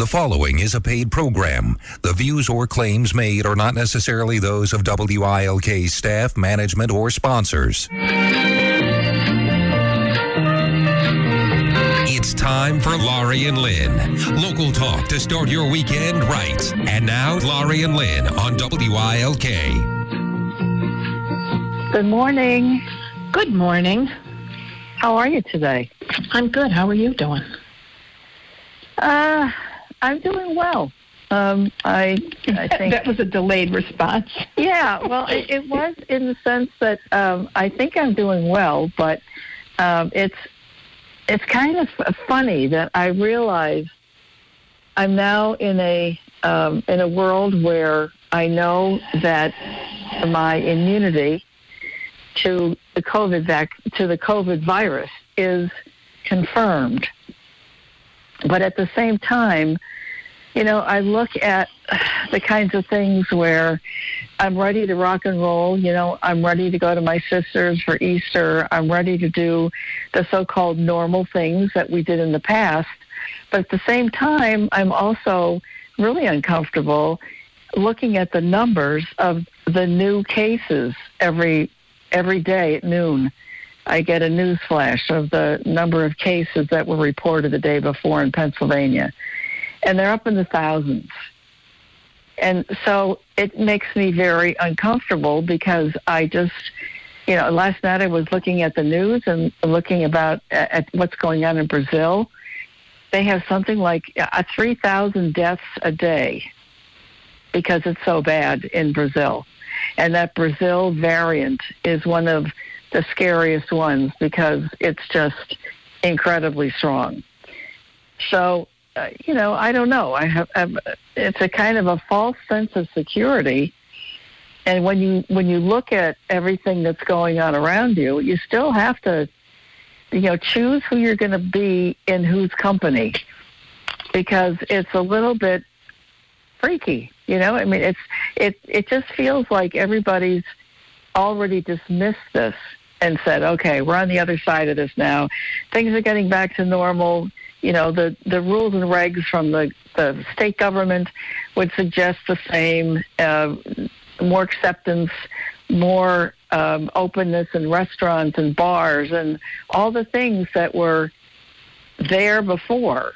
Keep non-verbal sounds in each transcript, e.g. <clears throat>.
The following is a paid program. The views or claims made are not necessarily those of WILK staff, management, or sponsors. It's time for Laurie and Lynn. Local talk to start your weekend right. And now, Laurie and Lynn on WILK. Good morning. Good morning. How are you today? I'm good. How are you doing? Uh, I'm doing well. Um, I I <laughs> think that was a delayed response. <laughs> yeah. Well, it, it was in the sense that um, I think I'm doing well, but um, it's it's kind of funny that I realize I'm now in a um, in a world where I know that my immunity to the COVID vac- to the COVID virus is confirmed. But at the same time, you know, I look at the kinds of things where I'm ready to rock and roll. You know, I'm ready to go to my sister's for Easter. I'm ready to do the so called normal things that we did in the past. But at the same time, I'm also really uncomfortable looking at the numbers of the new cases every every day at noon. I get a news flash of the number of cases that were reported the day before in Pennsylvania. And they're up in the thousands. And so it makes me very uncomfortable because I just, you know, last night I was looking at the news and looking about at what's going on in Brazil. They have something like uh, 3,000 deaths a day because it's so bad in Brazil. And that Brazil variant is one of the scariest ones because it's just incredibly strong. So, uh, you know, I don't know. I have, have it's a kind of a false sense of security. And when you when you look at everything that's going on around you, you still have to, you know, choose who you're going to be in whose company, because it's a little bit freaky. You know, I mean, it's it it just feels like everybody's already dismissed this and said, okay, we're on the other side of this now. Things are getting back to normal. You know, the, the rules and regs from the, the state government would suggest the same uh, more acceptance, more um, openness in restaurants and bars, and all the things that were there before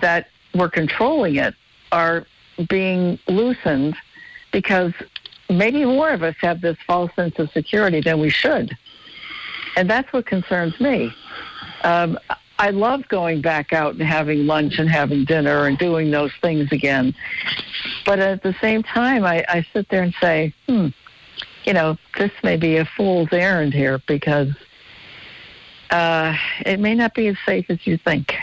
that were controlling it are being loosened because maybe more of us have this false sense of security than we should. And that's what concerns me. Um, I love going back out and having lunch and having dinner and doing those things again. But at the same time, I, I sit there and say, hmm, you know, this may be a fool's errand here because uh, it may not be as safe as you think.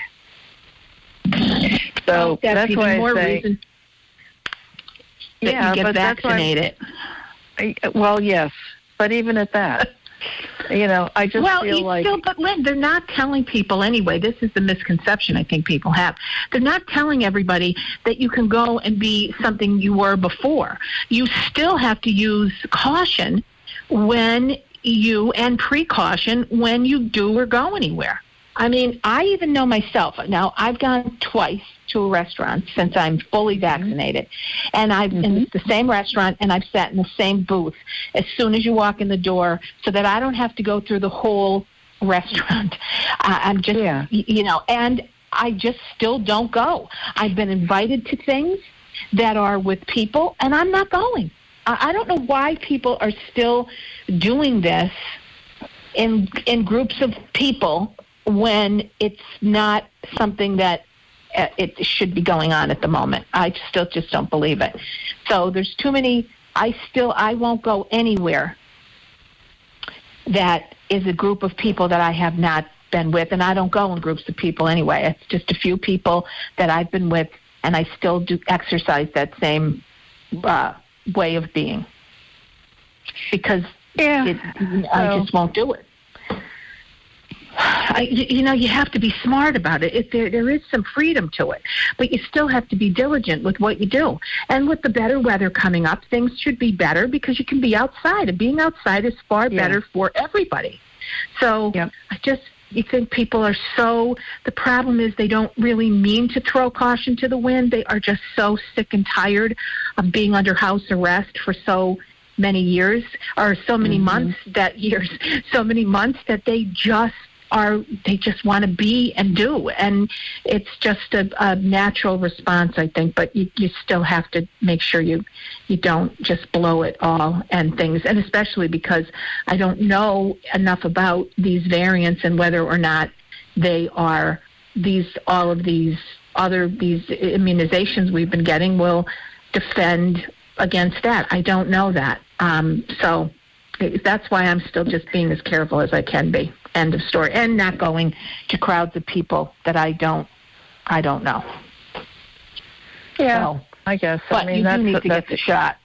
So Oh, that's, that's why I more say, reason that yeah, you get but that's why- Well, yes, but even at that, you know, I just well, feel like still, but Lynn, they're not telling people anyway. This is the misconception I think people have. They're not telling everybody that you can go and be something you were before. You still have to use caution when you and precaution when you do or go anywhere. I mean, I even know myself. Now, I've gone twice to a restaurant since I'm fully mm-hmm. vaccinated, and I've in mm-hmm. the same restaurant, and I've sat in the same booth as soon as you walk in the door, so that I don't have to go through the whole restaurant. <laughs> I I'm just, Yeah. you know, and I just still don't go. I've been invited to things that are with people, and I'm not going. I I don't know why people are still doing this in in groups of people when it's not something that uh, it should be going on at the moment. I still just don't believe it. So there's too many. I still I won't go anywhere that is a group of people that I have not been with, and I don't go in groups of people anyway. It's just a few people that I've been with, and I still do exercise that same uh, way of being because Yeah. it, I So- just won't do it. I, you you know, you have to be smart about it. If there there is some freedom to it, but you still have to be diligent with what you do. And with the better weather coming up, things should be better because you can be outside, and being outside is far Yeah. better for everybody. So Yep. I just you think people are so the problem is they don't really mean to throw caution to the wind. They are just so sick and tired of being under house arrest for so many years or so many mm-hmm. months that years <laughs> so many months that they just are they just want to be and do. And it's just a, a natural response i think but you, you still have to make sure you you don't just blow it all and things. And especially because i don't know enough about these variants and whether or not they are these all of these other these immunizations we've been getting will defend against that. I don't know that. Um, so that's why i'm still just being as careful as i can be end of story and not going to crowds of people that i don't i don't know Yeah. so, I guess. but I mean, you that's do need to that's, get the shot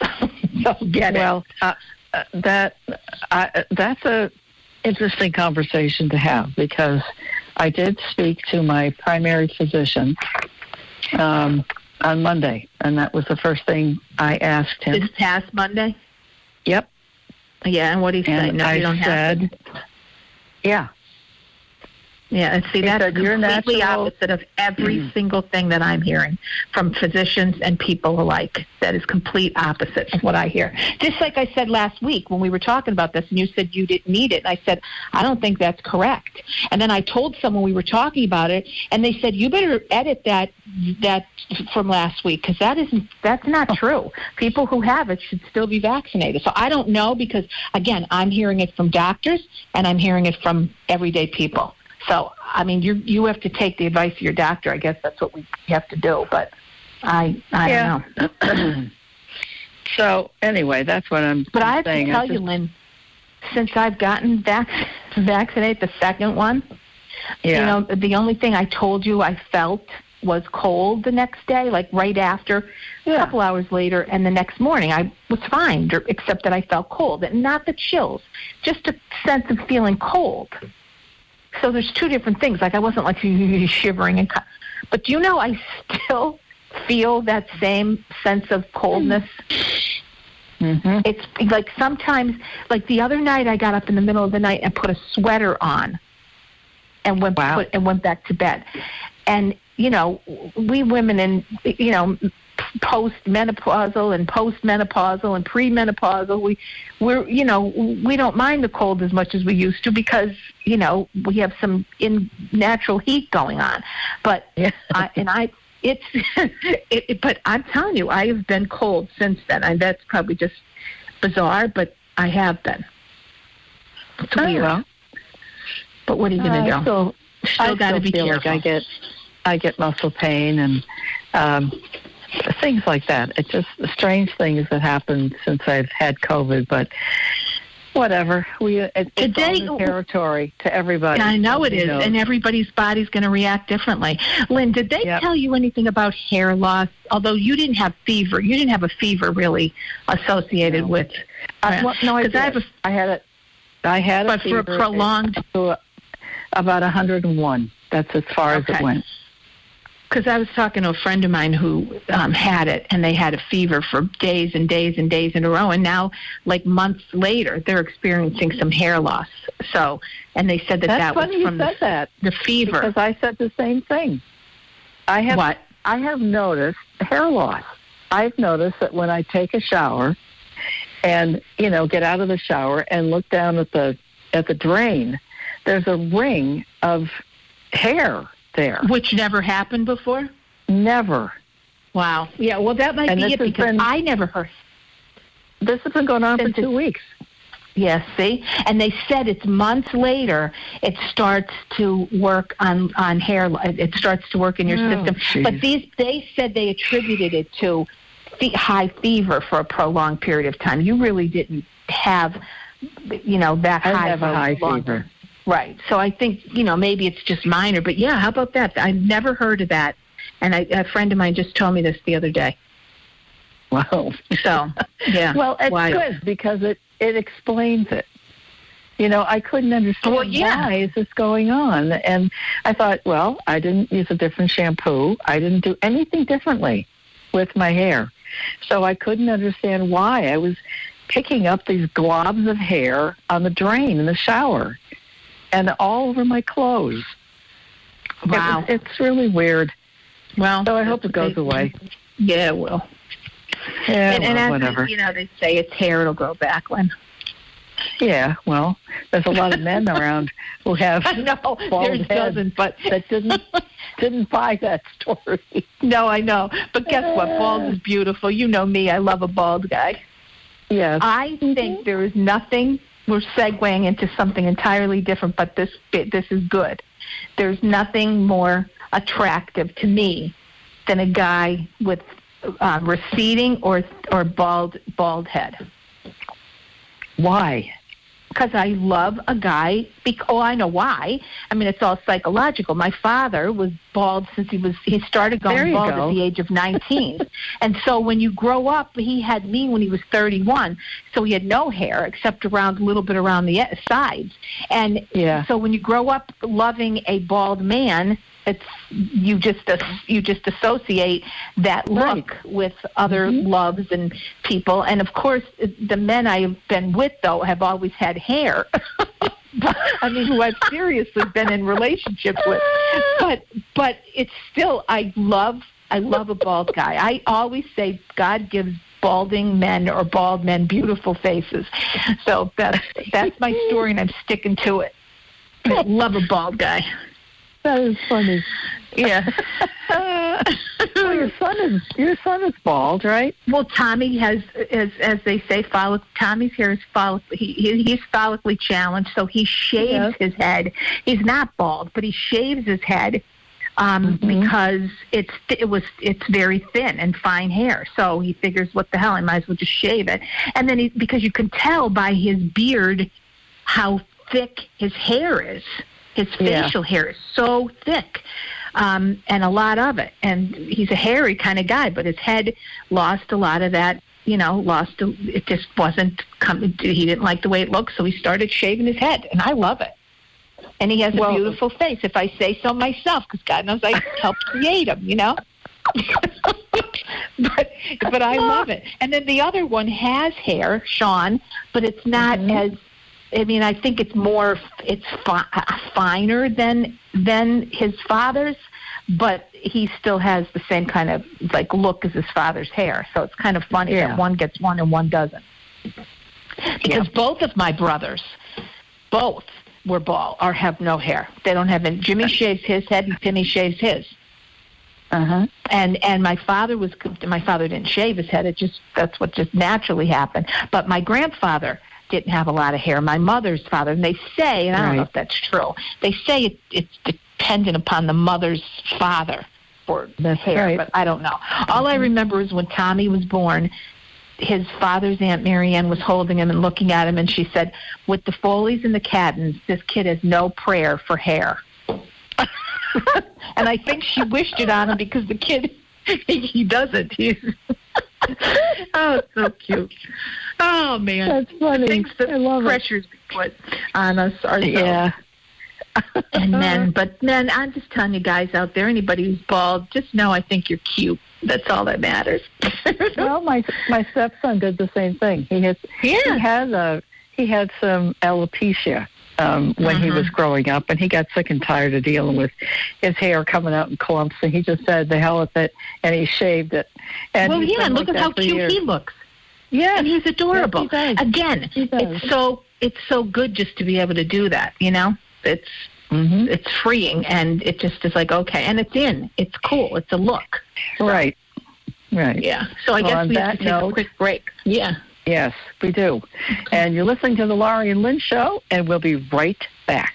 <laughs> so get it well, uh, uh, that I, that's a interesting conversation to have because I did speak to my primary physician um, on Monday, and that was the first thing I asked him. this past monday yep, yeah and what do you say and no I you don't have said, "Yeah, Yeah, and see that's "You're completely natural." opposite of every mm-hmm. single thing that I'm hearing from physicians and people alike. That is complete opposite of what I hear. Just like I said last week when we were talking about this, and you said you didn't need it. And I said I don't think that's correct. And then I told someone we were talking about it, and they said you better edit that that from last week because that isn't that's not true. People who have it should still be vaccinated. So I don't know because again, I'm hearing it from doctors and I'm hearing it from everyday people. So, I mean, you you have to take the advice of your doctor. I guess that's what we have to do. But I I Yeah. don't know. So anyway, that's what I'm. But I'm I have saying. to tell I you, Lynn, since I've gotten vac- vaccinated, the second one, yeah, you know, the only thing I told you I felt was cold the next day, like right after, a couple hours later, and the next morning I was fine, except that I felt cold, and not the chills, just a sense of feeling cold. So there's two different things. Like I wasn't like <laughs> shivering and, but do you know I still feel that same sense of coldness. hmm It's like sometimes, like the other night, I got up in the middle of the night and put a sweater on, and went Wow. put, and went back to bed. And you know, we women and you know post menopausal and post menopausal and premenopausal, we we're you know we don't mind the cold as much as we used to because you know we have some in natural heat going on. But Yeah. I, and I it's <laughs> it, it, but I'm telling you, I have been cold since then. And that's probably just bizarre, but I have been. It's Oh, weird. well. But what are you going to I do? still, Still I still be feel careful. Like I get, I get muscle pain and um, things like that. It's just strange things that happened since I've had COVID, but whatever. We it, it's Today- territory to everybody. I know it is, know. and everybody's body's going to react differently. Lynn, did they Yep. tell you anything about hair loss? Although you didn't have fever, you didn't have a fever really associated No. with. Uh, I, well, no, I, 'cause I did. have a- I had it. I had but a for a fever prolonged to about 101. That's as far as it went. Because I was talking to a friend of mine who um, had it, and they had a fever for days and days and days in a row, and now, like months later, they're experiencing some hair loss. So, and they said that That's that funny was you from said the, that the fever. because I said the same thing. I have what? I have noticed hair loss. I've noticed that when I take a shower and, you know, get out of the shower and look down at the at the drain, there's a ring of hair there. Which never happened before. Never. Wow. Yeah. Well, that might And be it because been- I never heard. this has been going on for two weeks. Yes, see, and they said it's months later it starts to work on on hair. It starts to work in your Oh, system. geez. But these, they said they attributed it to fe- high fever for a prolonged period of time. You really didn't have, you know, that I high have a high fever. Right. So I think you know maybe it's just minor, but yeah, how about that? I've never heard of that, and I, a friend of mine just told me this the other day. Wow. So <laughs> yeah. Well, it's Wild. good because it it explains it. You know, I couldn't understand Well, yeah. why is this going on, and I thought, well, I didn't use a different shampoo. I didn't do anything differently with my hair, so I couldn't understand why I was picking up these globs of hair on the drain in the shower, and all over my clothes. It Wow. it's really weird. Well, So I hope it goes away. Yeah, it will. Yeah, and, and as whatever. you know, they say it's hair; it'll grow back. When Yeah, well, there's a lot of men <laughs> around who have I know bald there's heads doesn't, but that didn't <laughs> didn't buy that story. no, I know. But guess what? Bald is uh. beautiful. You know me; I love a bald guy. Yes. I think mm-hmm. there is nothing. We're segueing into something entirely different, but this bit, this is good. There's nothing more attractive to me than a guy with uh, receding or or bald bald head. Why? Because I love a guy. Bec- oh, I know why. I mean, it's all psychological. My father was bald since he was he started going bald go. at the age of 19. <laughs> and so when you grow up, he had me when he was 31. So he had no hair except around a little bit around the e- sides. And Yeah. so when you grow up loving a bald man, it's you just you just associate that look Right. with other mm-hmm. loves and people. And of course, the men I've been with though have always had hair. <laughs> I mean, who I've seriously been in relationships with. But but it's still I love I love a bald guy. I always say God gives balding men or bald men beautiful faces. So that's that's my story, and I'm sticking to it. I love a bald guy. That is funny. Yeah. <laughs> Well, your son is your son is bald, right? Well, Tommy has, as as they say, follic. Tommy's hair is follic. He, he he's follically challenged, so he shaves Yes. his head. He's not bald, but he shaves his head um, Mhm. because it's it was it's very thin and fine hair. So he figures, what the hell? I might as well just shave it. And then he, because you can tell by his beard how thick his hair is. His Yeah. facial hair is so thick, um, and a lot of it. And he's a hairy kind of guy, but his head lost a lot of that. You know, lost. It just wasn't coming. He didn't like the way it looked, so he started shaving his head, and I love it. And he has a beautiful face, if I say so myself, because God knows I <laughs> helped create him. You know. <laughs> but but I love it. And then the other one has hair, Sean, but it's not Mhm. as. I mean, I think it's more. It's fi- finer than than his father's, but he still has the same kind of like look as his father's hair. So it's kind of funny Yeah. that one gets one and one doesn't. Because both of my brothers, both were bald or have no hair. They don't have any. Jimmy shaves his head and Timmy shaves his Uh huh. and and my father was my father didn't shave his head it just that's what just naturally happened but my grandfather didn't have a lot of hair. My mother's father and they say and i don't know if that's true they say it, it's dependent upon the mother's father for That's hair right. but i don't know. All i mm-hmm. remember is when tommy was born his father's aunt marianne was holding him and looking at him and she said with the foleys and the caddens this kid has no prayer for hair. <laughs> And I think she wished it on him because the kid <laughs> he doesn't. <laughs> <laughs> Oh, it's so cute. Oh man, That's funny. things that I love it. pressures we put on us ourselves. Yeah. <laughs> And men, but men, I'm just telling you guys out there, anybody who's bald, just know I think you're cute. That's all that matters. <laughs> Well, my my stepson did the same thing. He he yeah. had a he had some alopecia um, when he Mhm. was growing up, and he got sick and tired of dealing with his hair coming out in clumps, and he just said, "The hell with it," and he shaved it. And Well, yeah, and look like at how cute years. he looks. Yeah, and he's adorable. Yes, he. Again, He it's so it's so good just to be able to do that. You know, it's hmm it's freeing and it just is like okay and it's in it's cool it's a look right, right. yeah so i Well, guess we have to take a quick break yeah Yes, we do. And you're listening to the Laurie and Lynn Show, and we'll be right back.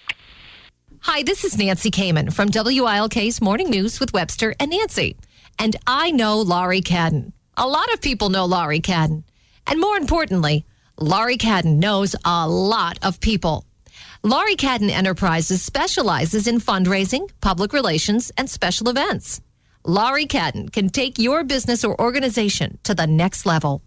Hi, this is Nancy Kman from WILK's Morning News with Webster and Nancy. And I know Laurie Cadden. A lot of people know Laurie Cadden. And more importantly, Laurie Cadden knows a lot of people. Laurie Cadden Enterprises specializes in fundraising, public relations, and special events. Laurie Cadden can take your business or organization to the next level.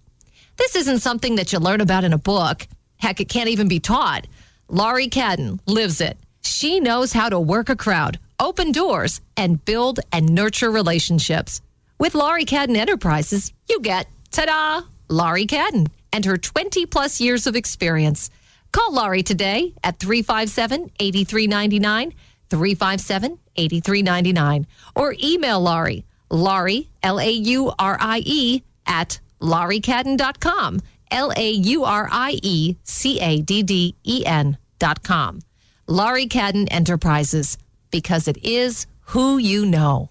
This isn't something that you learn about in a book. Heck, it can't even be taught. Laurie Cadden lives it. She knows how to work a crowd, open doors, and build and nurture relationships. With Laurie Cadden Enterprises, you get, ta da, Laurie Cadden and her 20 plus years of experience. Call Laurie today at 357 8399, 357 8399, or email Laurie, Laurie, L A U R I E, at lauriecadden.com, L A U R I E C A D D E N.com. Laurie Cadden Enterprises, because it is who you know.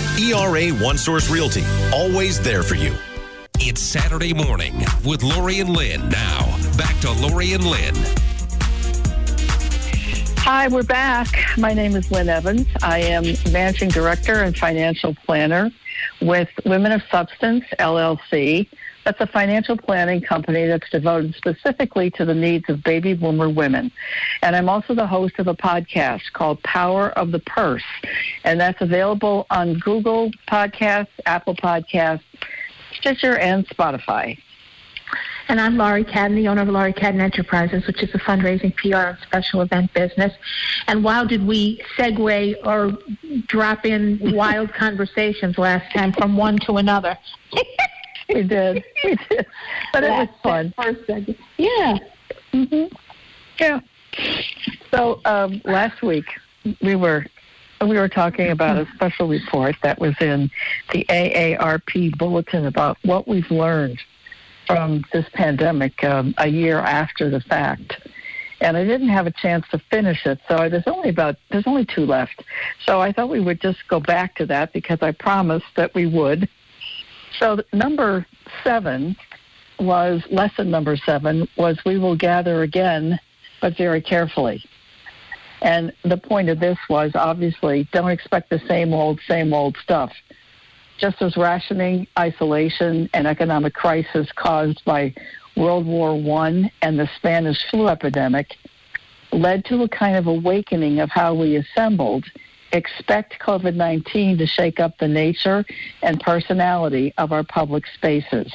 ERA One Source Realty, always there for you. It's Saturday morning with Laurie and Lynn. Now, back to Laurie and Lynn. Hi, we're back. My name is Lynn Evans. I am managing director and financial planner with Women of Substance, LLC. That's a financial planning company that's devoted specifically to the needs of baby boomer women. And I'm also the host of a podcast called Power of the Purse. And that's available on Google Podcasts, Apple Podcasts, Stitcher, and Spotify. And I'm Laurie Cadden, the owner of Laurie Cadden Enterprises, which is a fundraising PR and special event business. And wow, did we segue or drop in wild <laughs> conversations last time from one to another? <laughs> <laughs> we did. We did. But it was fun. First segment. Yeah. Mm-hmm. Yeah. So um, last week we were we were talking about a special report that was in the AARP bulletin about what we've learned from this pandemic um, a year after the fact. And I didn't have a chance to finish it, so there's only about there's only two left. So I thought we would just go back to that because I promised that we would. So number seven was lesson number seven was we will gather again, but very carefully. And the point of this was obviously don't expect the same old, same old stuff just as rationing, isolation, and economic crisis caused by World War I and the Spanish flu epidemic led to a kind of awakening of how we assembled, expect COVID 19 to shake up the nature and personality of our public spaces.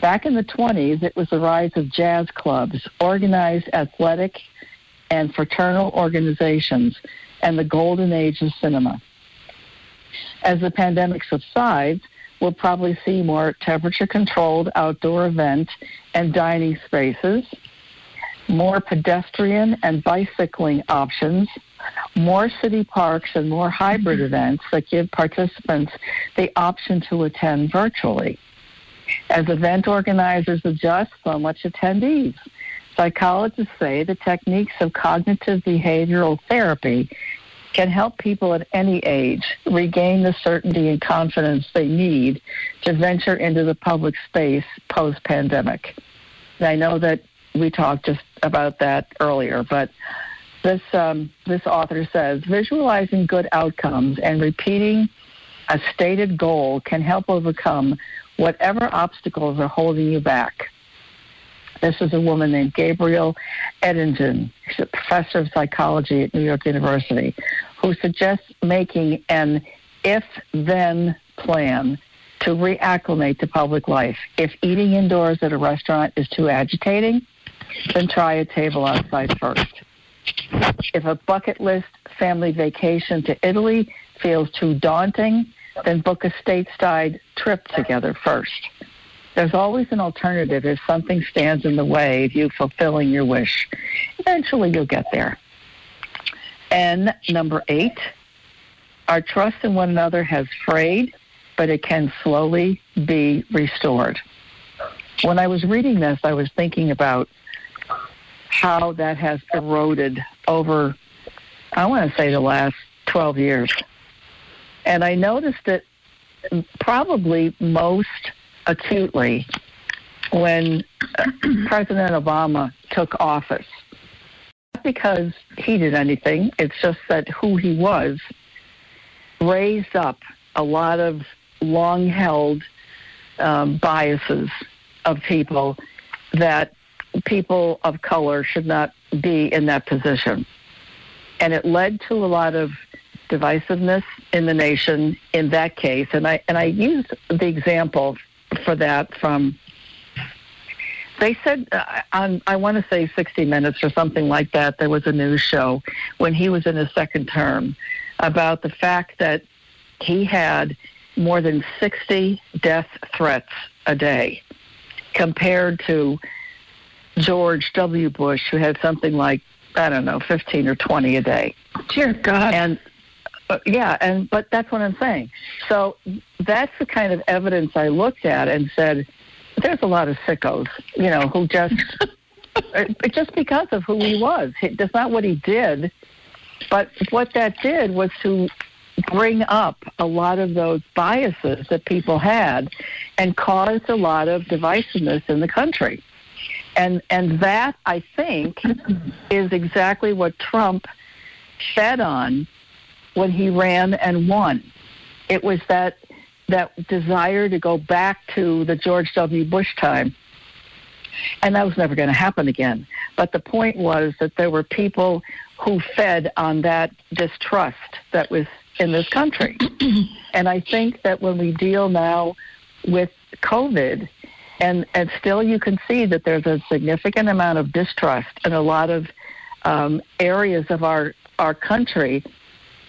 Back in the 20s, it was the rise of jazz clubs, organized athletic and fraternal organizations, and the golden age of cinema. As the pandemic subsides, we'll probably see more temperature controlled outdoor event and dining spaces, more pedestrian and bicycling options, more city parks, and more hybrid mm-hmm. events that give participants the option to attend virtually. As event organizers adjust, so much attendees. Psychologists say the techniques of cognitive behavioral therapy can help people at any age regain the certainty and confidence they need to venture into the public space post pandemic. I know that we talked just about that earlier, but this um, this author says visualizing good outcomes and repeating a stated goal can help overcome whatever obstacles are holding you back. This is a woman named Gabriele Oettingen. She's a professor of psychology at New York University, who suggests making an if then plan to reacclimate to public life. If eating indoors at a restaurant is too agitating, then try a table outside first. If a bucket list family vacation to Italy feels too daunting, then book a stateside trip together first. There's always an alternative if something stands in the way of you fulfilling your wish. Eventually, you'll get there. And number eight, our trust in one another has frayed, but it can slowly be restored. When I was reading this, I was thinking about how that has eroded over, I want to say, the last 12 years. And I noticed it probably most acutely when <clears throat> President Obama took office. Not because he did anything, it's just that who he was raised up a lot of long held um, biases of people that people of color should not be in that position. And it led to a lot of divisiveness in the nation in that case. And I and I use the example for that from they said uh, on I want to say 60 Minutes or something like that. There was a news show when he was in his second term about the fact that he had more than 60 death threats a day compared to George W. Bush, who had something like I don't know, 15 or 20 a day. Dear God. And uh, yeah, and but that's what I'm saying. So that's the kind of evidence I looked at and said, there's a lot of sickos, you know, who just <laughs> uh, just because of who he was. That's not what he did, but what that did was to bring up a lot of those biases that people had and caused a lot of divisiveness in the country. And and that I think is exactly what Trump fed on when he ran and won. It was that that desire to go back to the George W. Bush time. And that was never going to happen again. But the point was that there were people who fed on that distrust that was in this country. <clears throat> and I think that when we deal now with COVID, and and still you can see that there's a significant amount of distrust in a lot of um, areas of our our country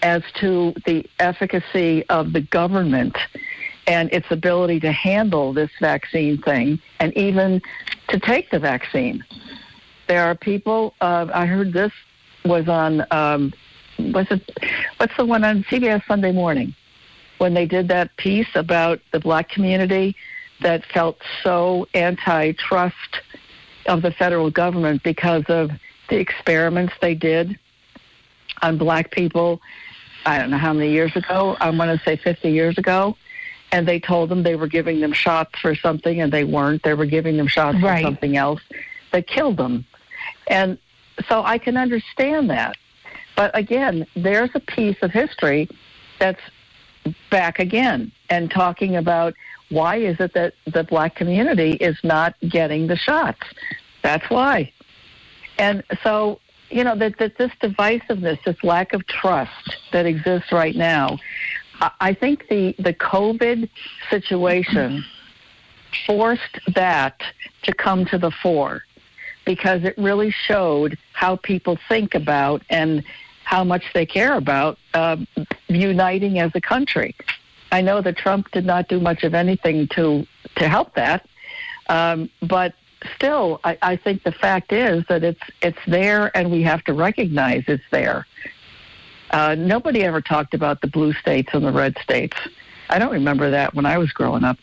as to the efficacy of the government and its ability to handle this vaccine thing and even to take the vaccine. There are people. Uh, I heard this was on. Um, was it? What's the one on CBS Sunday Morning when they did that piece about the black community that felt so antitrust of the federal government because of the experiments they did on black people. I don't know how many years ago. I want to say 50 years ago. And they told them they were giving them shots for something, and they weren't. They were giving them shots right. for something else that killed them. And so I can understand that. But again, there's a piece of history that's back again and talking about why is it that the black community is not getting the shots? That's why. And so, you know, that, that this divisiveness, this lack of trust that exists right now, I think the, the COVID situation forced that to come to the fore because it really showed how people think about and how much they care about uh, uniting as a country. I know that Trump did not do much of anything to to help that, um, but still, I, I think the fact is that it's it's there, and we have to recognize it's there. Uh, nobody ever talked about the blue states and the red states. I don't remember that when I was growing up.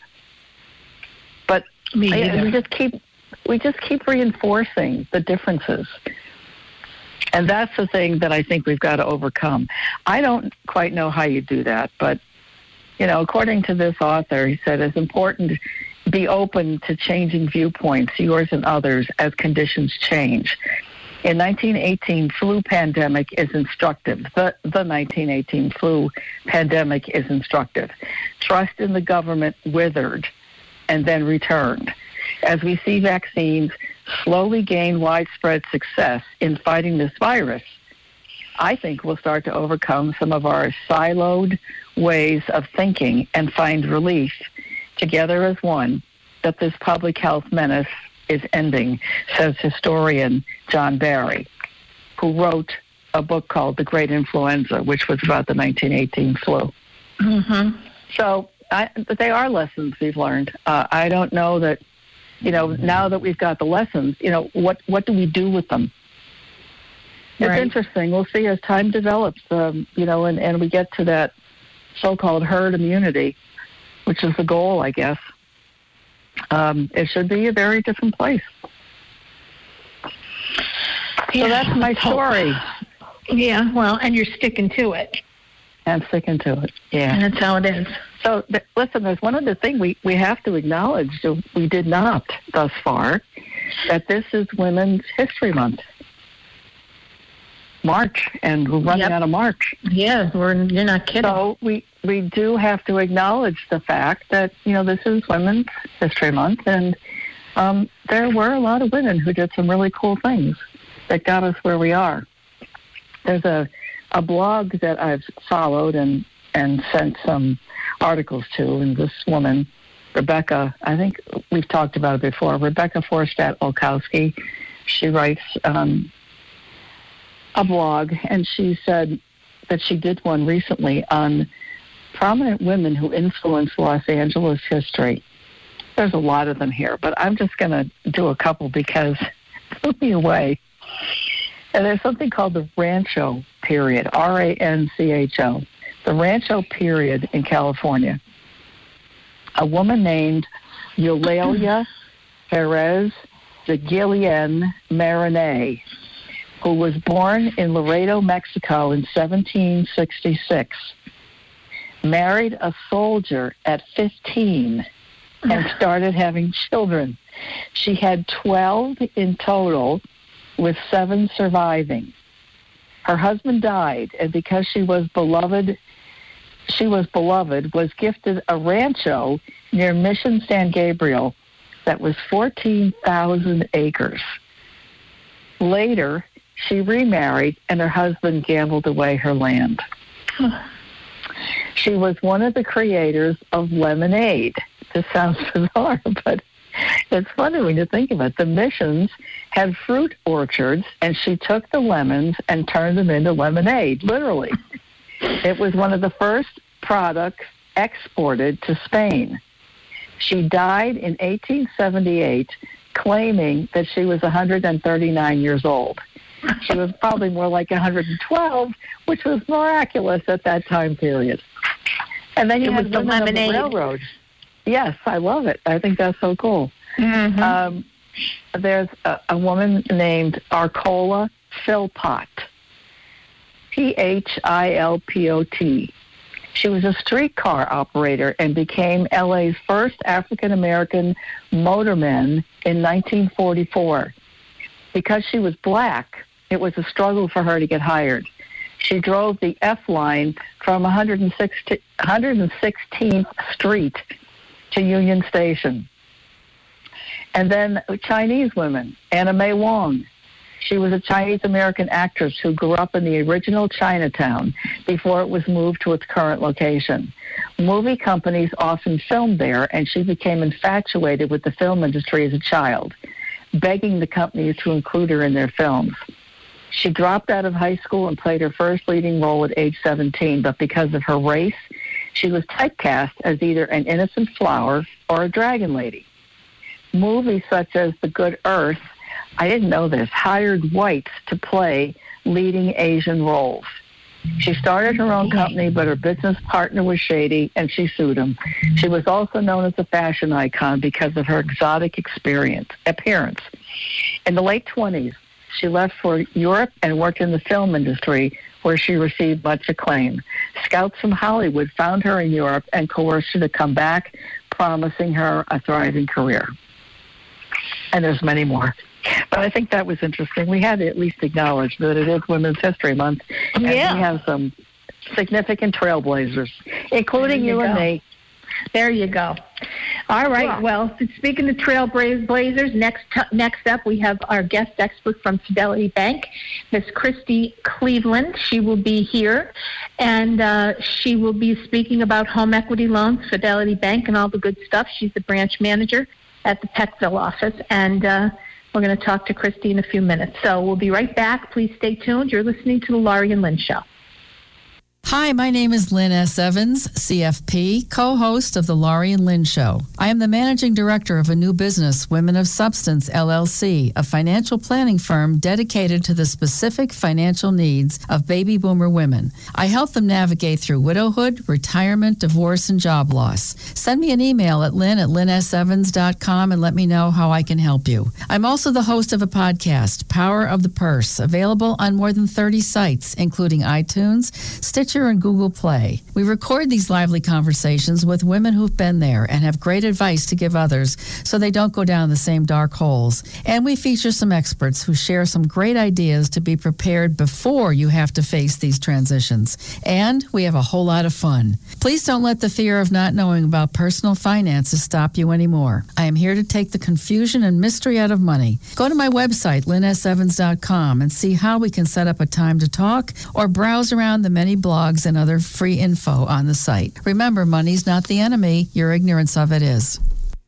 But I, we just keep we just keep reinforcing the differences. And that's the thing that I think we've got to overcome. I don't quite know how you do that, but you know, according to this author, he said it's important to be open to changing viewpoints, yours and others, as conditions change. In 1918, flu pandemic is instructive. The, the 1918 flu pandemic is instructive. Trust in the government withered and then returned. As we see vaccines slowly gain widespread success in fighting this virus, I think we'll start to overcome some of our siloed ways of thinking and find relief together as one that this public health menace is ending, says historian John Barry, who wrote a book called The Great Influenza, which was about the 1918 flu. Mm-hmm. So, I, but they are lessons we've learned. Uh, I don't know that, you know, now that we've got the lessons, you know, what what do we do with them? It's Right. interesting. We'll see as time develops, um, you know, and, and we get to that so-called herd immunity, which is the goal, I guess. Um, it should be a very different place. So that's my story. Yeah, well, and you're sticking to it, I'm sticking to it. Yeah. and that's how it is. So th- listen, there's one other thing we, we have to acknowledge that we did not thus far, that this is Women's History Month. March, and we're running Yep. out of March. Yeah, we're, you're not kidding. So we we do have to acknowledge the fact that you know this is Women's History Month, and um, there were a lot of women who did some really cool things that got us where we are. There's a a blog that I've followed and and sent some articles to, and this woman, Rebecca, I think we've talked about it before. Rebecca Forstadt Olkowski, she writes um, a blog, and she said that she did one recently on prominent women who influenced Los Angeles history. There's a lot of them here, but I'm just going to do a couple because <laughs> blew me away. And there's something called the Rancho period, R A N C H O, the Rancho period in California. A woman named Eulalia <clears throat> Perez de Guillen Mariné, who was born in Laredo, Mexico in 1766, married a soldier at 15 and <laughs> started having children. She had 12 in total, with seven surviving. Her husband died, and because she was beloved, she was beloved, was gifted a rancho near Mission San Gabriel that was 14,000 acres. Later, she remarried, and her husband gambled away her land. She was one of the creators of lemonade. This sounds <laughs> bizarre, but it's funny when you think of it. The missions had fruit orchards, and she took the lemons and turned them into lemonade, literally. it was one of the first products exported to Spain. She died in 1878, claiming that she was 139 years old. She was probably more like 112, which was miraculous at that time period. And then you It had was the lemonade. railroad. Yes, I love it. I think that's so cool. Mhm. Um, there's a, a woman named Arcola Philpott. P H I L P O T. She was a streetcar operator and became LA's first African American motorman in 1944. Because she was black, it was a struggle for her to get hired. She drove the F line from 160 116th Street to Union Station. And then Chinese women, Anna May Wong. She was a Chinese American actress who grew up in the original Chinatown before it was moved to its current location. Movie companies often filmed there, and she became infatuated with the film industry as a child, begging the companies to include her in their films. She dropped out of high school and played her first leading role at age 17, but because of her race, she was typecast as either an innocent flower or a dragon lady. Movies such as The Good Earth, I didn't know this, hired whites to play leading Asian roles. She started her own company, but her business partner was shady and she sued him. She was also known as a fashion icon because of her exotic experience, appearance. In the late 20s, she left for Europe and worked in the film industry where she received much acclaim. Scouts from Hollywood found her in Europe and coerced her to come back, promising her a thriving career. And there's many more. But I think that was interesting. We had to at least acknowledge that it is Women's History Month, and Yeah. we have some significant trailblazers, including you you, and me. There you go. All right. Yeah. Well, speaking of trailblazers, next t- next up we have our guest expert from Fidelity Bank, Miss Christy Cleveland. She will be here, and uh, she will be speaking about home equity loans, Fidelity Bank, and all the good stuff. She's the branch manager at the Peckville office, and uh, we're going to talk to Christy in a few minutes. So we'll be right back. Please stay tuned. You're listening to the Laurie and Lynn Show. Hi, my name is Lynn S. Evans, CFP, co host of The Laurie and Lynn Show. I am the managing director of a new business, Women of Substance LLC, a financial planning firm dedicated to the specific financial needs of baby boomer women. I help them navigate through widowhood, retirement, divorce, and job loss. Send me an email at lynn at lynnsevans.com and let me know how I can help you. I'm also the host of a podcast, Power of the Purse, available on more than 30 sites, including iTunes, Stitcher, and Google Play. We record these lively conversations with women who've been there and have great advice to give others so they don't go down the same dark holes. And we feature some experts who share some great ideas to be prepared before you have to face these transitions. And we have a whole lot of fun. Please don't let the fear of not knowing about personal finances stop you anymore. I am here to take the confusion and mystery out of money. Go to my website, lynnsevans.com, and see how we can set up a time to talk or browse around the many blogs and other free info on the site. Remember, money's not the enemy, your ignorance of it is is.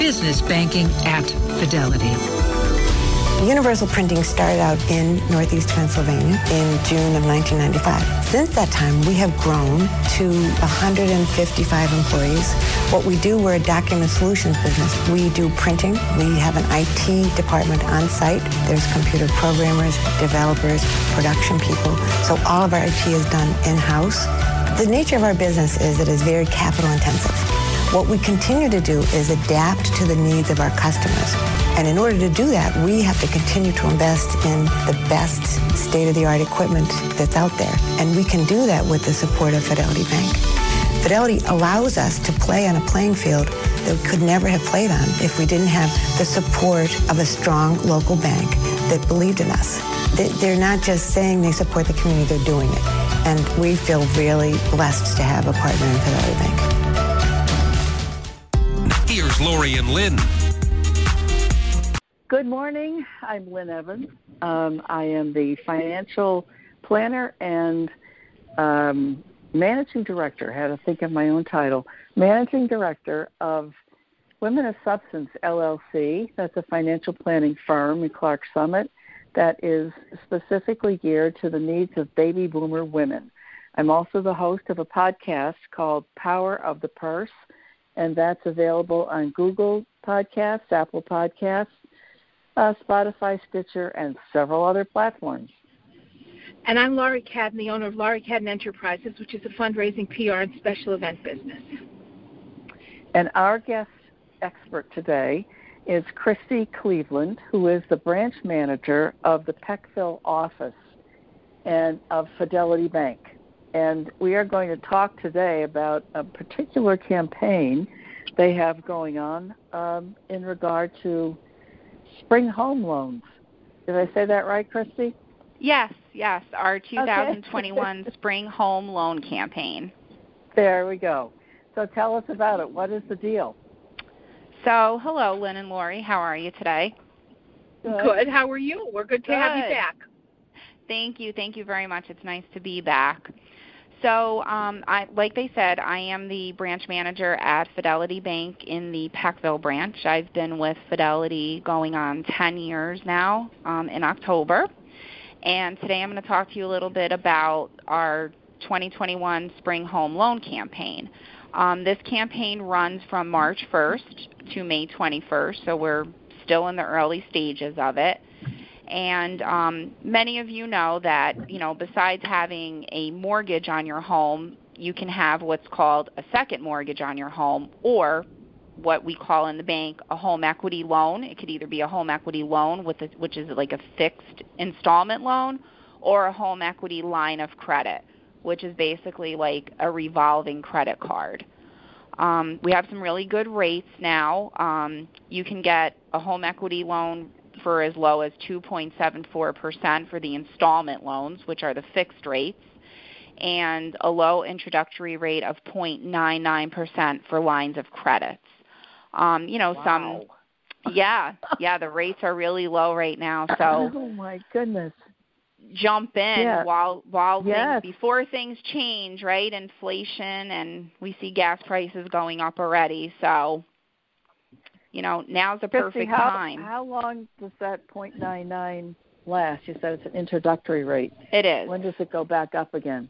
Business banking at Fidelity. Universal Printing started out in Northeast Pennsylvania in June of 1995. Since that time, we have grown to 155 employees. What we do, we're a document solutions business. We do printing. We have an IT department on site. There's computer programmers, developers, production people. So all of our IT is done in-house. The nature of our business is it is very capital intensive. What we continue to do is adapt to the needs of our customers. And in order to do that, we have to continue to invest in the best state-of-the-art equipment that's out there. And we can do that with the support of Fidelity Bank. Fidelity allows us to play on a playing field that we could never have played on if we didn't have the support of a strong local bank that believed in us. They- They're not just saying they support the community, they're doing it. And we feel really blessed to have a partner in Fidelity Bank. Laurie and Lynn. Good morning. I'm Lynn Evans. Um, I am the financial planner and um, managing director. Had to think of my own title. Managing director of Women of Substance LLC. That's a financial planning firm in Clarks Summit that is specifically geared to the needs of baby boomer women. I'm also the host of a podcast called Power of the Purse, and that's available on Google Podcasts, Apple Podcasts, uh, Spotify, Stitcher, and several other platforms. And I'm Laurie Cadden, the owner of Laurie Cadden Enterprises, which is a fundraising PR and special event business. And our guest expert today is Christy Cleveland, who is the branch manager of the Peckville office. and of Fidelity Bank. And we are going to talk today about a particular campaign they have going on um, in regard to spring home loans. Did I say that right, Christy? Yes, yes, our 2021 okay. <laughs> spring home loan campaign. There we go. So tell us about it. What is the deal? So, hello, Lynn and Laurie. How are you today? Good. good. How are you? We're good to good. have you back. Thank you. Thank you very much. It's nice to be back. So, um, I, like they said, I am the branch manager at Fidelity Bank in the Peckville branch. I've been with Fidelity going on 10 years now um, in October. And today I'm going to talk to you a little bit about our 2021 Spring Home Loan Campaign. Um, this campaign runs from March 1st to May 21st, so we're still in the early stages of it. And um, many of you know that, you know, besides having a mortgage on your home, you can have what's called a second mortgage on your home or what we call in the bank a home equity loan. It could either be a home equity loan with a, which is like a fixed installment loan or a home equity line of credit, which is basically like a revolving credit card. Um, we have some really good rates now. Um, you can get a home equity loan for as low as 2.74% for the installment loans, which are the fixed rates, and a low introductory rate of 0.99% for lines of credits. Um, you know, wow. some yeah, yeah, the rates are really low right now. So <laughs> Oh my goodness. Jump in yeah. while while yes. things before things change, right? Inflation and we see gas prices going up already. So you know, now's the Christy, perfect how, time. How long does that 0.99 last? You said it's an introductory rate. It is. When does it go back up again?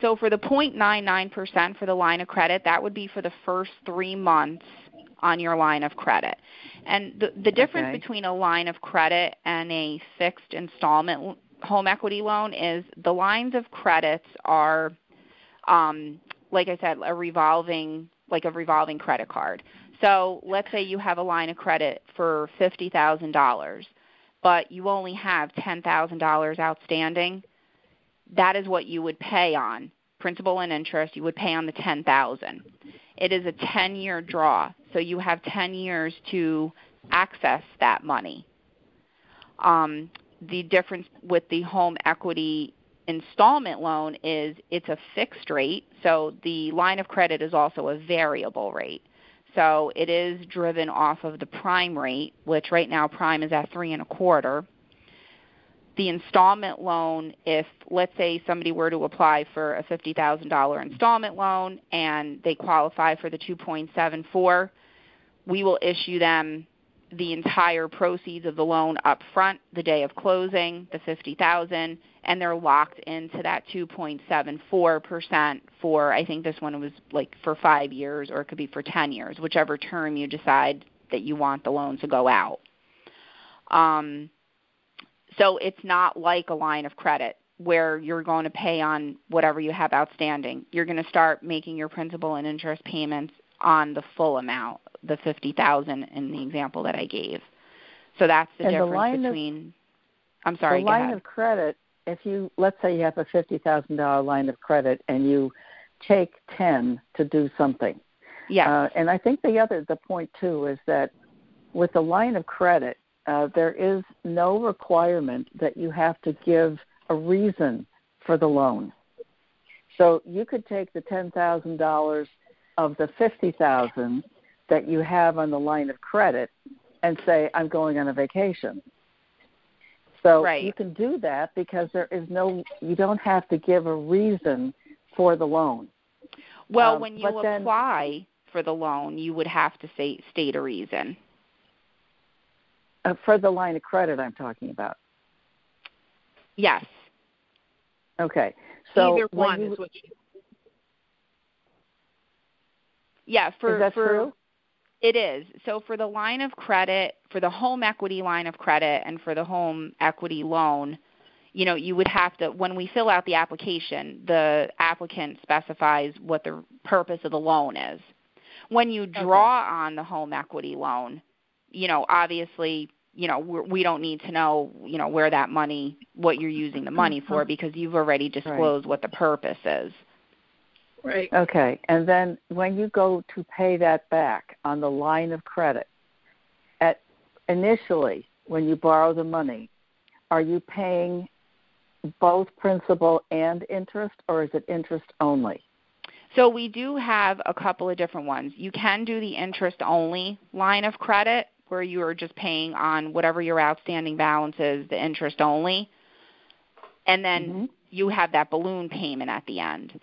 So for the 0.99% for the line of credit, that would be for the first three months on your line of credit. And the, the difference okay. between a line of credit and a fixed installment home equity loan is the lines of credits are, um, like I said, a revolving like a revolving credit card. So let's say you have a line of credit for $50,000, but you only have $10,000 outstanding. That is what you would pay on principal and interest. You would pay on the 10,000. It is a 10-year draw, so you have 10 years to access that money. Um, the difference with the home equity installment loan is it's a fixed rate, so the line of credit is also a variable rate. So it is driven off of the prime rate, which right now prime is at three and a quarter. The installment loan, if let's say somebody were to apply for a fifty thousand dollar installment loan and they qualify for the two point seven four, we will issue them the entire proceeds of the loan up front the day of closing, the 50,000, and they're locked into that 2.74% for I think this one was like for 5 years or it could be for 10 years, whichever term you decide that you want the loan to go out. Um so it's not like a line of credit where you're going to pay on whatever you have outstanding. You're going to start making your principal and interest payments on the full amount the 50,000 in the example that I gave. So that's the and difference the between of, I'm sorry, the line ahead. of credit if you let's say you have a $50,000 line of credit and you take 10 to do something. Yeah. Uh, and I think the other the point too is that with the line of credit uh, there is no requirement that you have to give a reason for the loan. So you could take the $10,000 of the 50,000 that you have on the line of credit and say, I'm going on a vacation. So right. you can do that because there is no, you don't have to give a reason for the loan. Well, um, when you apply then, for the loan, you would have to say, state a reason. Uh, for the line of credit, I'm talking about. Yes. Okay. So either one you, is what you. Yeah, for is that for true? It is. So for the line of credit, for the home equity line of credit and for the home equity loan, you know, you would have to when we fill out the application, the applicant specifies what the purpose of the loan is. When you draw okay. on the home equity loan, you know, obviously you know we're, we don't need to know you know where that money what you're using the money for Mm-hmm. because you've already disclosed what the purpose is Right. Okay, and then when you go to pay that back on the line of credit, at initially when you borrow the money, are you paying both principal and interest, or is it interest only? So we do have a couple of different ones. You can do the interest only line of credit where you are just paying on whatever your outstanding balance is, the interest only. And then mm-hmm. you have that balloon payment at the end.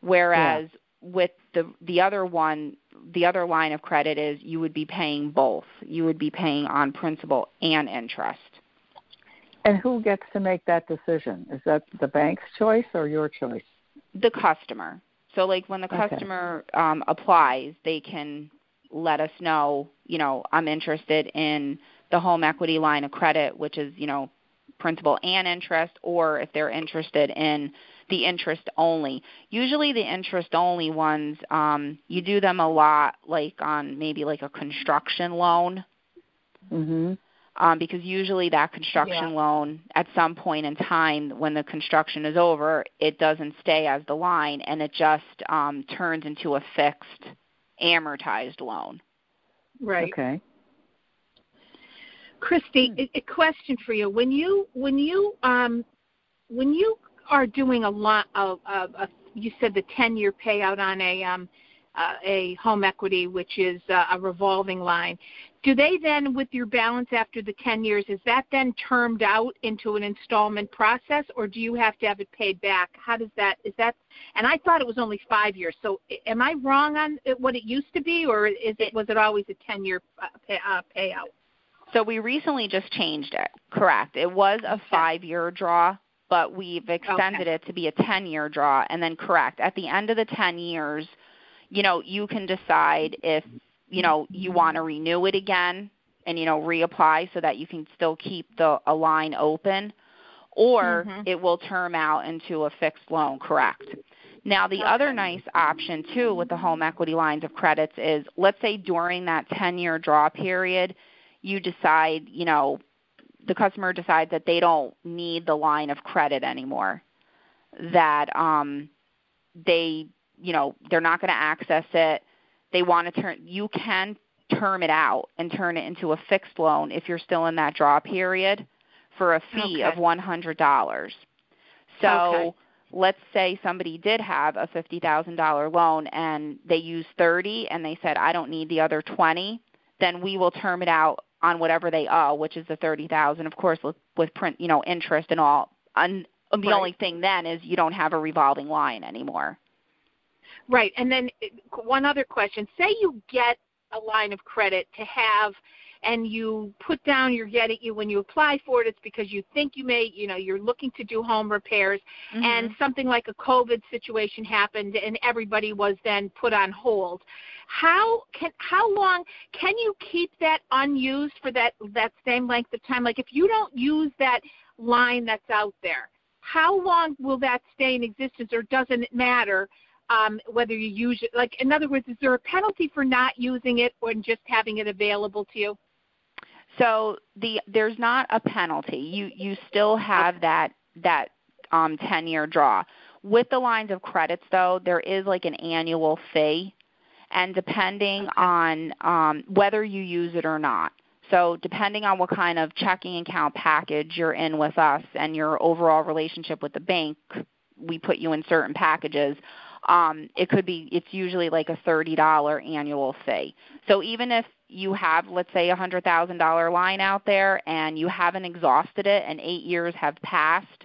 Whereas with the the other one, the other line of credit is you would be paying both. You would be paying on principal and interest. And who gets to make that decision? Is that the bank's choice or your choice? the customer. So like when the Okay. customer um, applies, they can let us know, you know, I'm interested in the home equity line of credit, which is, you know, principal and interest, or if they're interested in the interest only. Usually the interest only ones, um, you do them a lot like on maybe like a construction loan Mm-hmm. um, because usually that construction loan at some point in time when the construction is over it doesn't stay as the line and it just um, turns into a fixed amortized loan Right. Okay. Christy, a, a question for you. When you when you um when you are doing a lot of, of, of you said the 10 year payout on a um uh, a home equity which is uh, a revolving line. Do they then with your balance after the 10 years is that then termed out into an installment process or do you have to have it paid back? How does that is that and I thought it was only 5 years. So am I wrong on what it used to be or is it was it always a 10 year uh, pay, uh, payout? so we recently just changed it correct it was a five year draw but we've extended it to be a 10 year draw. And then correct at the end of the 10 years you know you can decide if you know you want to renew it again and you know reapply so that you can still keep the a line open or mm-hmm. it will term out into a fixed loan correct. Now the other nice option too with the home equity lines of credits is let's say during that 10 year draw period you decide you know the customer decides that they don't need the line of credit anymore that um they you know they're not going to access it. They want to turn you can term it out and turn it into a fixed loan if you're still in that draw period for a fee of one hundred dollars. So Okay. let's say somebody did have a fifty thousand dollar loan and they used thirty and they said i don't need the other twenty then we will term it out on whatever they owe which is the thirty thousand of course with with print you know interest and all and the Right. only thing then is you don't have a revolving line anymore Right. And then uh, one other question. Say you get a line of credit to have and you put down your get getting you when you apply for it it's because you think you may you know you're looking to do home repairs. And something like a covid situation happened and everybody was then put on hold. How can how long can you keep that unused for that that same length of time? Like if you don't use that line that's out there how long will that stay in existence or doesn't it matter um, whether you use it? Like in other words is there a penalty for not using it or just having it available to you So the there's not a penalty. You you still have that that um 10 year draw. With the lines of credits though, there is like an annual fee and depending on um whether you use it or not. So depending on what kind of checking account package you're in with us and your overall relationship with the bank, we put you in certain packages. Um, it could be it's usually like a thirty dollar annual fee. So even if you have let's say a hundred thousand dollar line out there and you haven't exhausted it and eight years have passed,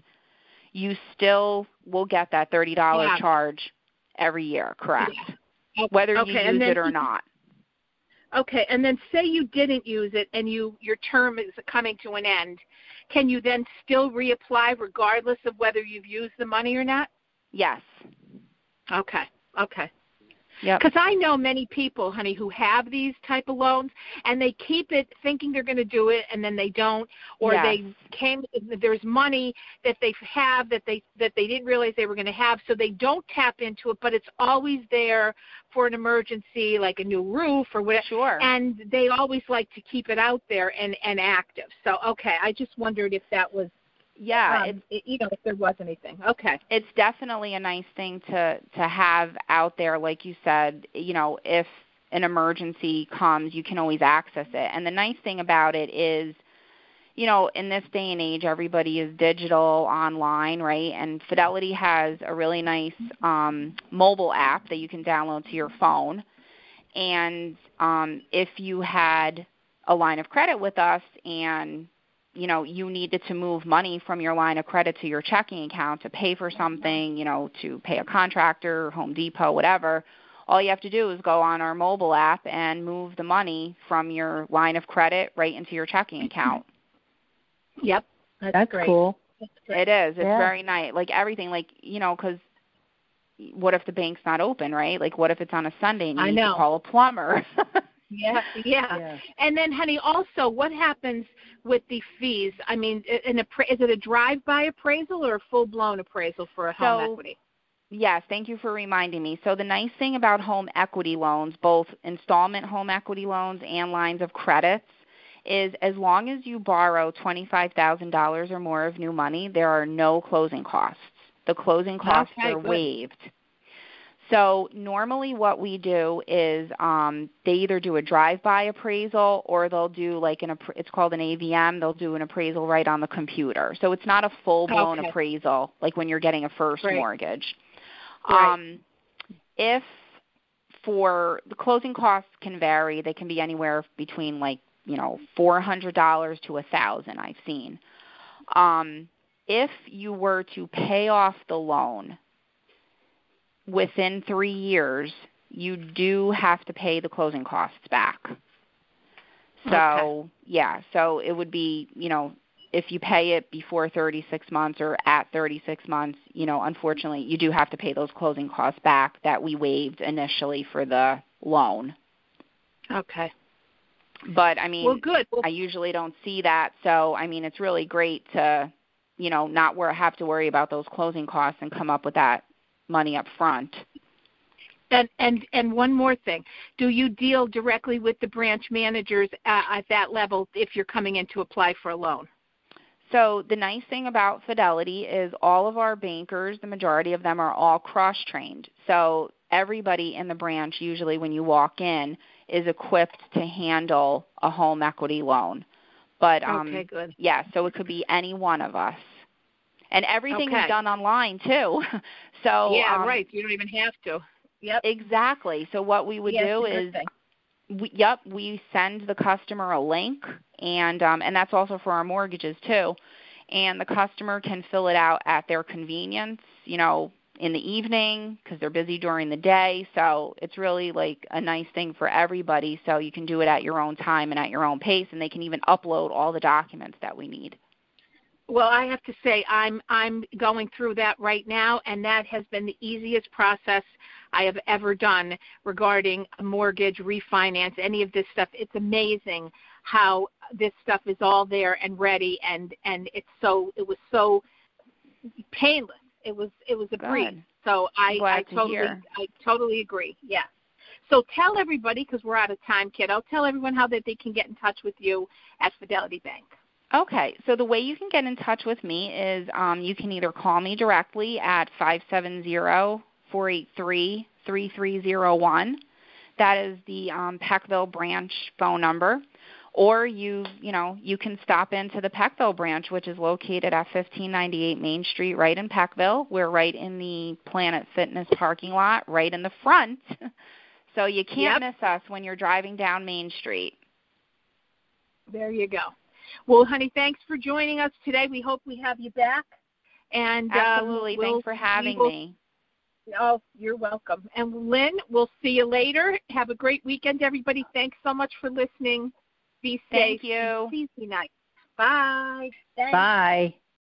you still will get that thirty dollar Yeah. charge every year, correct? Okay, Whether you okay, and use then it or not. Okay, and then say you didn't use it and you your term is coming to an end. Can you then still reapply regardless of whether you've used the money or not? Yes. Okay. Okay. Because yep. I know many people, honey, who have these type of loans and they keep it thinking they're going to do it and then they don't, or yes. they came. There's money that they have that they that they didn't realize they were going to have, so they don't tap into it, but it's always there for an emergency, like a new roof or whatever. Sure. And they always like to keep it out there and and active. So okay, I just wondered if that was yeah um, it, you know if there was anything. Okay. it's definitely a nice thing to to have out there like you said you know if an emergency comes you can always access it. And the nice thing about it is you know in this day and age everybody is digital online right? And fidelity has a really nice um mobile app that you can download to your phone. And um if you had a line of credit with us and you know you needed to move money from your line of credit to your checking account to pay for something you know to pay a contractor home depot whatever. All you have to do is go on our mobile app and move the money from your line of credit right into your checking account. <clears throat> Yep. That's, that's great. cool. It is. It's yeah. very nice. Like everything like you know because what if the bank's not open right? Like what if it's on a sunday and you I need know. to call a plumber <laughs> yeah, yeah, yeah. And then, honey, also, what happens with the fees? I mean, an appra- is it a drive-by appraisal or a full-blown appraisal for a home So- equity? Yes, thank you for reminding me. So the nice thing about home equity loans, both installment home equity loans and lines of credits, is as long as you borrow $25,000 or more of new money, there are no closing costs. The closing costs Okay, are good. waived. So normally what we do is um, they either do a drive-by appraisal or they'll do like an it's called an AVM. They'll do an appraisal right on the computer. So it's not a full-blown Okay. appraisal like when you're getting a first Right. mortgage. Right. Um, if for the closing costs can vary, they can be anywhere between like you know four hundred dollars to a thousand. I've seen. Um, if you were to pay off the loan within three years, you do have to pay the closing costs back. So Okay. yeah, so it would be you know if you pay it before 36 months or at 36 months, you know, unfortunately, you do have to pay those closing costs back that we waived initially for the loan. Okay. But I mean, Well, good. Well, I usually don't see that, so I mean, it's really great to, you know, not wor- have to worry about those closing costs and come up with that money up front. And and and one more thing, do you deal directly with the branch managers at, at that level if you're coming in to apply for a loan? So the nice thing about Fidelity is all of our bankers, the majority of them are all cross-trained. So everybody in the branch usually when you walk in is equipped to handle a home equity loan. But um okay, good. yeah, so it could be any one of us. And everything Okay. is done online too. <laughs> so yeah, um, right. You don't even have to. Yep. Exactly. So what we would Yes, do is we, yep, we send the customer a link, and um, and that's also for our mortgages too. And the customer can fill it out at their convenience, you know, in the evening because they're busy during the day. So it's really like a nice thing for everybody. So you can do it at your own time and at your own pace, and they can even upload all the documents that we need. Well, I have to say I'm I'm going through that right now and that has been the easiest process I have ever done regarding a mortgage, refinance, any of this stuff. It's amazing how this stuff is all there and ready and and it's so it was so painless. It was it was a breeze. So I I to totally hear. I totally agree. Yes. So tell everybody because we're out of time, kiddo. Tell everyone how that they can get in touch with you at Fidelity Bank. Okay, so the way you can get in touch with me is um, you can either call me directly at 570-483-3301. That is the um, Peckville branch phone number. Or you, you know, you can stop into the Peckville branch, which is located at 1598 Main Street, right in Peckville. We're right in the Planet Fitness parking lot, right in the front. <laughs> so you can't Yep. miss us when you're driving down Main Street. There you go. Well, honey, thanks for joining us today. We hope we have you back. And um, Absolutely. we'll- Thanks for having will- me. Oh, you're welcome. And Lynn, we'll see you later. Have a great weekend, everybody. Thanks so much for listening. Be safe. Thank you. and Please be nice. Bye. Thanks. Bye.